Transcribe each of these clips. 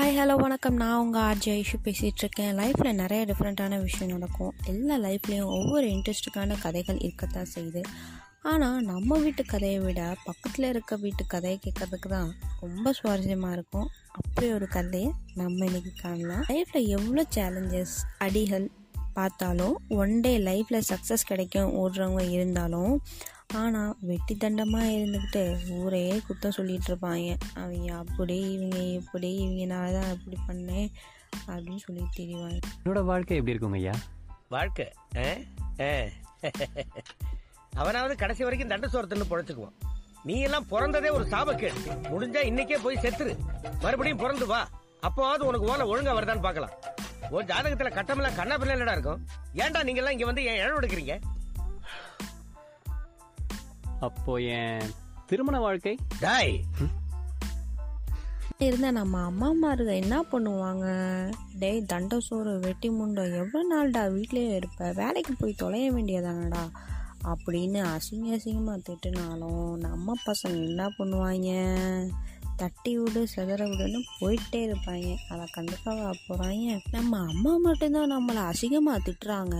Hi hello வணக்கம். நான் உங்கள் ஆர்ஜே ஐஷு பேசிகிட்டு இருக்கேன் லைஃப்பில் நிறைய டிஃப்ரெண்ட்டான விஷயம் நடக்கும். எல்லா லைஃப்லேயும் ஒவ்வொரு இன்ட்ரெஸ்ட்டுக்கான கதைகள் இருக்கத்தான் செய்யுது. ஆனால் நம்ம வீட்டு கதையை விட பக்கத்தில் இருக்க வீட்டு கதையை கேட்கறதுக்கு தான் ரொம்ப சுவாரஸ்யமாக இருக்கும். அப்படி ஒரு கதையை நம்ம இன்னைக்கு காணலாம். லைஃப்பில் எவ்வளோ சேலஞ்சஸ் அடிகள் பார்த்தாலும் ஒன் டே லைஃப்பில் சக்ஸஸ் கிடைக்கும் ஓடுறவங்க இருந்தாலும் ஆனால் வெட்டி தண்டமாக இருந்துக்கிட்டு ஊரே குத்தம் சொல்லிட்டு இருப்பாங்க. அவங்க அப்படி இவங்க இப்படி இவங்கனால தான் அப்படி பண்ணேன் அப்படின்னு சொல்லி தெரிவாங்க என்னோட வாழ்க்கை எப்படி இருக்குங்க ஐயா? வாழ்க்கை ஆ? ஆ. அவனாவது கடைசி வரைக்கும் தண்ட சோரத்துன்னு பொழைச்சுக்குவான். நீ எல்லாம் பிறந்ததே ஒரு சாபக்கேடு. முடிஞ்சா இன்னைக்கே போய் செத்துரு. மறுபடியும் பிறந்து வா. அப்போவாவது உனக்கு ஓலை ஒழுங்கா வருதான்னு பார்க்கலாம். ஒரு ஜாதகத்துல கட்டமெல்லாம் கண்ணா பிள்ளை இருக்கும். ஏன்டா நீங்க எல்லாம் இங்க வந்து ஏன் இழவு எடுக்கிறீங்க அப்போ என் திருமண வாழ்க்கை? டாய். இருந்தால் நம்ம அம்மாமாருங்க என்ன பண்ணுவாங்க? டேய் தண்ட சோறு வெட்டி முண்டை எவ்வளோ நாள்டா வீட்லேயே இருப்ப? வேலைக்கு போய் தொலைய வேண்டியதானடா? அப்படின்னு அசிங்க அசிங்கமாக திட்டுனாலும் நம்ம பசங்க என்ன பண்ணுவாங்க? தட்டி விடு செதற விடுன்னு போயிட்டே இருப்பாங்க. அதை கண்டிப்பாக போகிறாங்க நம்ம அம்மா மட்டும்தான் நம்மளை அசிங்கமாக திட்டுறாங்க.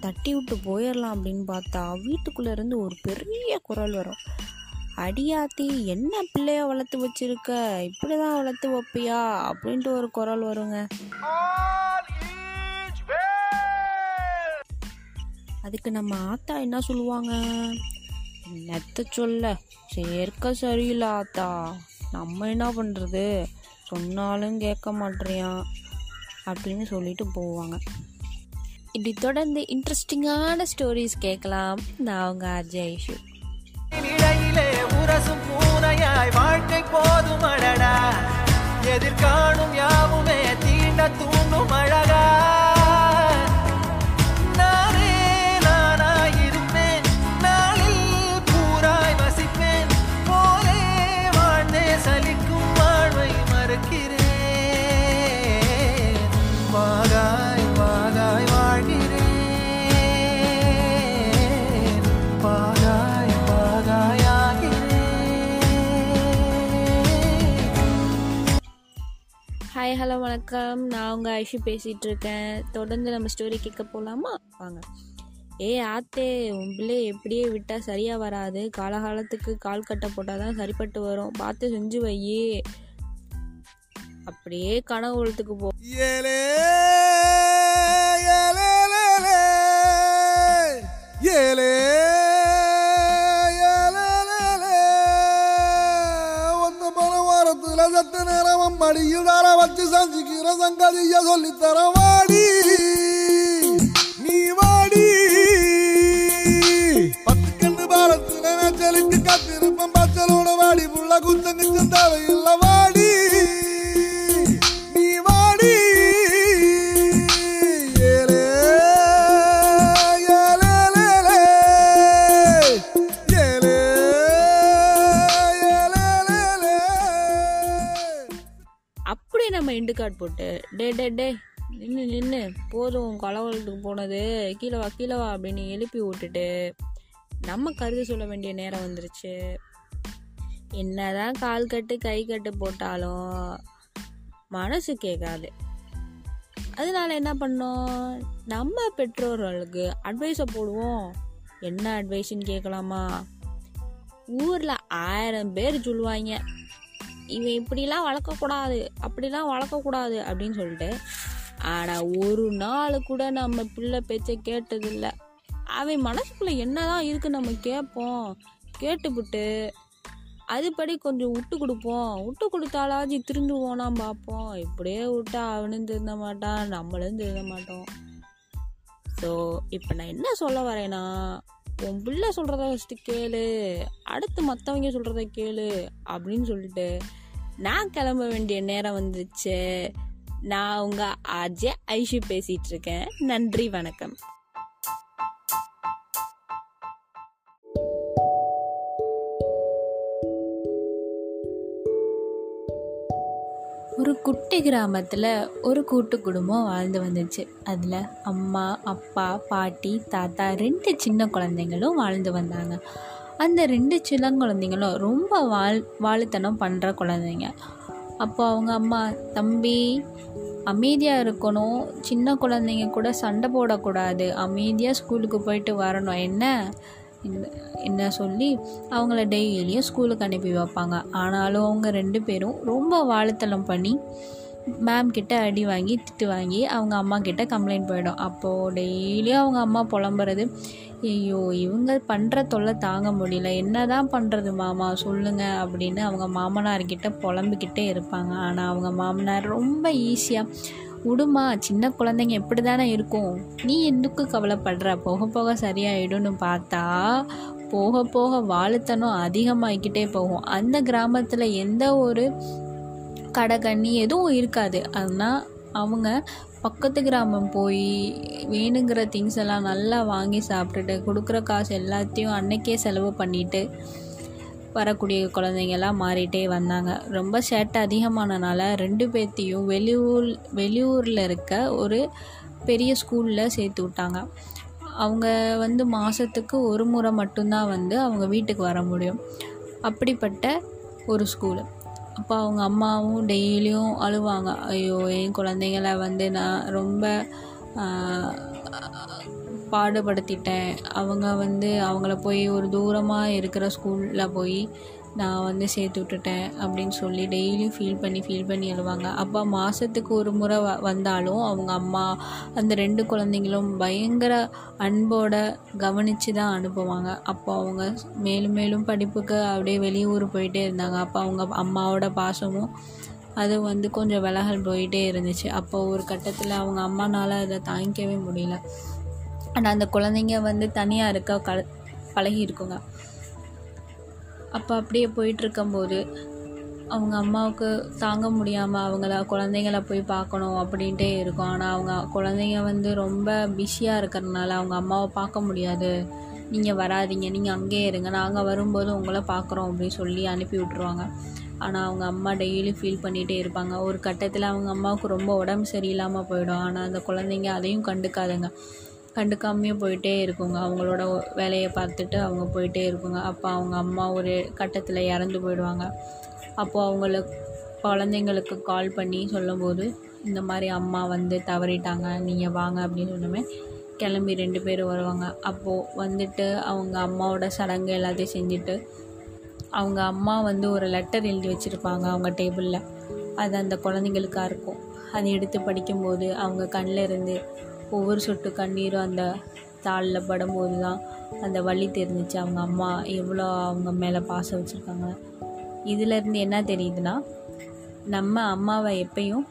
தட்டி விட்டு போயிடலாம் அப்படின்னு பார்த்தா வீட்டுக்குள்ளே இருந்து ஒரு பெரிய குரல் வரும். அடியாத்தி என்ன பிள்ளைய வளர்த்து வச்சிருக்க? இப்படிதான் வளர்த்து வைப்பியா? அப்படின்ட்டு ஒரு குரல் வருங்க. அதுக்கு நம்ம ஆத்தா என்ன சொல்லுவாங்க? என்னத்த சொல்ல? சேர்க்க சரியில்லை ஆத்தா. நம்ம என்ன பண்ணுறது சொன்னாலும் கேட்க மாட்டேறியான் அப்படின்னு சொல்லிட்டு போவாங்க. இப்படி தொடர்ந்து இன்ட்ரெஸ்டிங்கான ஸ்டோரிஸ் கேட்கலாம். நான் உங்க அஜய் ஐஷு. இடையிலே உரசும் பூனையாய் வாழ்க்கை போதும் எதிர்காணும் யாவுமே ஹாய் ஹலோ வணக்கம். நான் உங்கள் ஐஷு பேசிகிட்டு இருக்கேன் தொடர்ந்து நம்ம ஸ்டோரி கேட்க போகலாமா வாங்க. ஏ ஆத்தே உன் பிள்ளை எப்படியே விட்டால் சரியாக வராது. காலகாலத்துக்கு கால் கட்டை போட்டால் தான் சரிப்பட்டு வரும். பார்த்து செஞ்சு வையே. அப்படியே கனவு உலத்துக்கு போ. ஏலே ஏலேலேலே, ஏலே சங்கதிய சொல்லித்தர வாடி நீ வாடி. பத்து கண்டு பாலத்துல மேச்சலுக்கு காத்திருப்பம் பச்சலோட வாடி. புள்ள குத்தங்க தேவையில்ல இண்டு கார்டு போட்டு. டே டே டே நின்று நின்று போதும் கலவலத்துக்கு போனது. கீழே வா கீழே வா அப்படின்னு எழுப்பி விட்டுட்டு நம்ம கருது சொல்ல வேண்டிய நேரம் வந்துருச்சு. என்னதான் கால் கட்டு கை கட்டு போட்டாலும் மனசு கேட்காது அதனால என்ன பண்ணோம்? நம்ம பெற்றோர்களுக்கு அட்வைஸை போடுவோம். என்ன அட்வைஸ்ன்னு கேட்கலாமா ஊரில் ஆயிரம் பேர் சொல்லுவாங்க. இவன் இப்படிலாம் வளர்க்கக்கூடாது அப்படிலாம் வளர்க்கக்கூடாது அப்படின்னு சொல்லிட்டு ஆனால் ஒரு நாள் கூட நம்ம பிள்ளை பேச்சை கேட்டதில்லை. அவன் மனசுக்குள்ளே என்னதான் இருக்கு நம்ம கேட்போம். கேட்டுவிட்டு அதுபடி கொஞ்சம் விட்டு கொடுப்போம். விட்டு கொடுத்தாலாச்சு திருந்துவோனா பார்ப்போம். இப்படியே விட்டா அவனும் திருந்த மாட்டான் நம்மளும் திருந்த மாட்டோம். ஸோ இப்போ நான் என்ன சொல்ல வரேன்னா உன் பிள்ளை சொல்கிறத ஃபஸ்ட்டு கேளு அடுத்து மற்றவங்க சொல்கிறத கேளு அப்படின்னு சொல்லிட்டு நான் கிளம்ப வேண்டிய நேரம் வந்துருச்சு. நான் உங்க அஜய் ஐஷு பேசிட்டு இருக்கேன் நன்றி வணக்கம். ஒரு குட்டி கிராமத்தில் ஒரு கூட்டு குடும்பம் வாழ்ந்து வந்துச்சு. அதில் அம்மா அப்பா பாட்டி தாத்தா ரெண்டு சின்ன குழந்தைங்களும் வாழ்ந்து வந்தாங்க. அந்த ரெண்டு சின்ன குழந்தைங்களும் ரொம்ப வாழ் வாழுத்தனம் பண்ணுற குழந்தைங்க. அப்போ அவங்க அம்மா தம்பி அமைதியாக இருக்கணும். சின்ன குழந்தைங்க கூட சண்டை போடக்கூடாது. அமைதியாக ஸ்கூலுக்கு போயிட்டு வரணும். என்ன? என்ன சொல்லி அவங்கள டெய்லியும் ஸ்கூலுக்கு அனுப்பி வைப்பாங்க. ஆனாலும் அவங்க ரெண்டு பேரும் ரொம்ப வாழுத்தலம் பண்ணி மேம் கிட்ட அடி வாங்கி திட்டு வாங்கி அவங்க அம்மா கிட்ட கம்ப்ளைண்ட் போயிடும். அப்போது டெய்லியும் அவங்க அம்மா புலம்புறது. ஐயோ இவங்க பண்ணுற தொல்லை தாங்க முடியல. என்னதான் பண்ணுறது மாமா? சொல்லுங்கள் அப்படின்னு அவங்க மாமனார்கிட்ட புலம்பிக்கிட்டே இருப்பாங்க. ஆனால் அவங்க மாமனார் ரொம்ப ஈஸியாக விடுமா சின்ன குழந்தைங்க எப்படி தானே இருக்கும்? நீ எதுக்கு கவலைப்படுற? போக போக சரியாயிடும்னு பார்த்தா போக போக வாழுத்தனம் அதிகமாகிக்கிட்டே போகும். அந்த கிராமத்தில் எந்த ஒரு கடை கண்ணி எதுவும் இருக்காது. ஆனால் அவங்க பக்கத்து கிராமம் போய் வேணுங்கிற திங்ஸ் எல்லாம் நல்லா வாங்கி சாப்பிட்டுட்டு கொடுக்குற காசு எல்லாத்தையும் அன்னைக்கே செலவு பண்ணிட்டு வரக்கூடிய குழந்தைங்கெல்லாம் மாறிட்டே வந்தாங்க. ரொம்ப சேட்டை அதிகமானனால ரெண்டு பேர்த்தையும் வெளியூர் வெளியூரில் இருக்க ஒரு பெரிய ஸ்கூலில் சேர்த்து விட்டாங்க. அவங்க வந்து மாதத்துக்கு ஒரு முறை மட்டும்தான் வந்து அவங்க வீட்டுக்கு வர முடியும். அப்படிப்பட்ட ஒரு ஸ்கூலு அப்போ அவங்க அம்மாவும் டெய்லியும் அழுவாங்க. ஐயோ என் குழந்தைங்கள வந்து நான் ரொம்ப பாடுபடுத்திட்டேன். அவங்க வந்து அவங்கள போய் ஒரு தூரமாக இருக்கிற ஸ்கூலில் போய் நான் வந்து சேர்த்து விட்டுட்டேன் அப்படின்னு சொல்லி டெய்லியும் ஃபீல் பண்ணி ஃபீல் பண்ணி எழுவாங்க அப்போ மாதத்துக்கு ஒரு முறை வ வந்தாலும் அவங்க அம்மா அந்த ரெண்டு குழந்தைங்களும் பயங்கர அன்போட கவனித்து தான் அனுப்புவாங்க. அப்போ அவங்க மேலும் மேலும் படிப்புக்கு அப்படியே வெளியூர் போயிட்டே இருந்தாங்க. அப்போ அவங்க அம்மாவோட பாசமும் அது வந்து கொஞ்சம் விலகல் போயிட்டே இருந்துச்சு. அப்போ ஒரு கட்டத்தில் அவங்க அம்மானால் அதை தாங்கிக்கவே முடியல. ஆனால் அந்த குழந்தைங்க வந்து தனியாக இருக்க க பழகி இருக்குங்க அப்போ அப்படியே போயிட்டுருக்கும்போது அவங்க அம்மாவுக்கு தாங்க முடியாமல் அவங்கள குழந்தைங்கள போய் பார்க்கணும் அப்படின்ட்டே இருக்கும். ஆனால் அவங்க குழந்தைங்க வந்து ரொம்ப பிஸியாக இருக்கிறதுனால அவங்க அம்மாவை பார்க்க முடியாது. நீங்கள் வராதீங்க நீங்கள் அங்கேயே இருங்க நாங்கள் வரும்போது உங்களை பார்க்குறோம் அப்படின்னு சொல்லி அனுப்பி விட்ருவாங்க ஆனால் அவங்க அம்மா டெய்லி ஃபீல் பண்ணிகிட்டே இருப்பாங்க. ஒரு கட்டத்தில் அவங்க அம்மாவுக்கு ரொம்ப உடம்பு சரியில்லாமல் போயிடும். ஆனால் அந்த குழந்தைங்க அதையும் கண்டுக்காதுங்க. கண்டுக்காமையே போயிட்டே இருக்குங்க. அவங்களோட வேலையை பார்த்துட்டு அவங்க போயிட்டே இருக்குங்க. அப்போ அவங்க அம்மா ஒரு கட்டத்தில் இறந்து போயிடுவாங்க. அப்போது அவங்களுக்கு குழந்தைங்களுக்கு கால் பண்ணி சொல்லும்போது இந்த மாதிரி அம்மா வந்து தவறிட்டாங்க நீங்கள் வாங்க அப்படின்னு சொன்னோமே கிளம்பி ரெண்டு பேரும் வருவாங்க. அப்போது வந்துட்டு அவங்க அம்மாவோட சடங்கு எல்லாத்தையும் செஞ்சுட்டு அவங்க அம்மா வந்து ஒரு லெட்டர் எழுதி வச்சுருப்பாங்க அவங்க டேபிளில் அது அந்த குழந்தைங்களுக்காக இருக்கும். அதை எடுத்து படிக்கும்போது அவங்க கண்ணில் இருந்து ஒவ்வொரு சொட்டு கண்ணீரும் அந்த தாளில் படும்போது தான் அந்த வழி தெரிஞ்சிச்சு. அவங்க அம்மா எவ்வளோ அவங்க மேலே பாசம் வச்சுருக்காங்க. இதிலேருந்து என்ன தெரியுதுன்னா நம்ம அம்மாவை எப்பயும்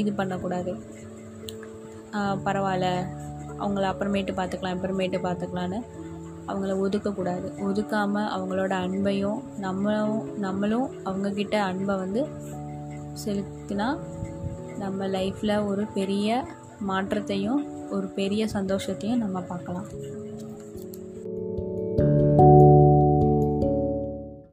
இது பண்ணக்கூடாது. பரவாயில்ல அவங்கள அப்புறமேட்டு பார்த்துக்கலாம் அப்புறமேட்டு பார்த்துக்கலான்னு அவங்கள ஒதுக்கக்கூடாது. ஒதுக்காமல் அவங்களோட அன்பையும் நம்மளும் நம்மளும் அவங்கக்கிட்ட அன்பை வந்து செலுத்தினா நம்ம லைஃப்பில் ஒரு பெரிய மாற்றத்தையும் ஒரு பெரிய சந்தோஷத்தையும் நம்ம பார்க்கலாம்.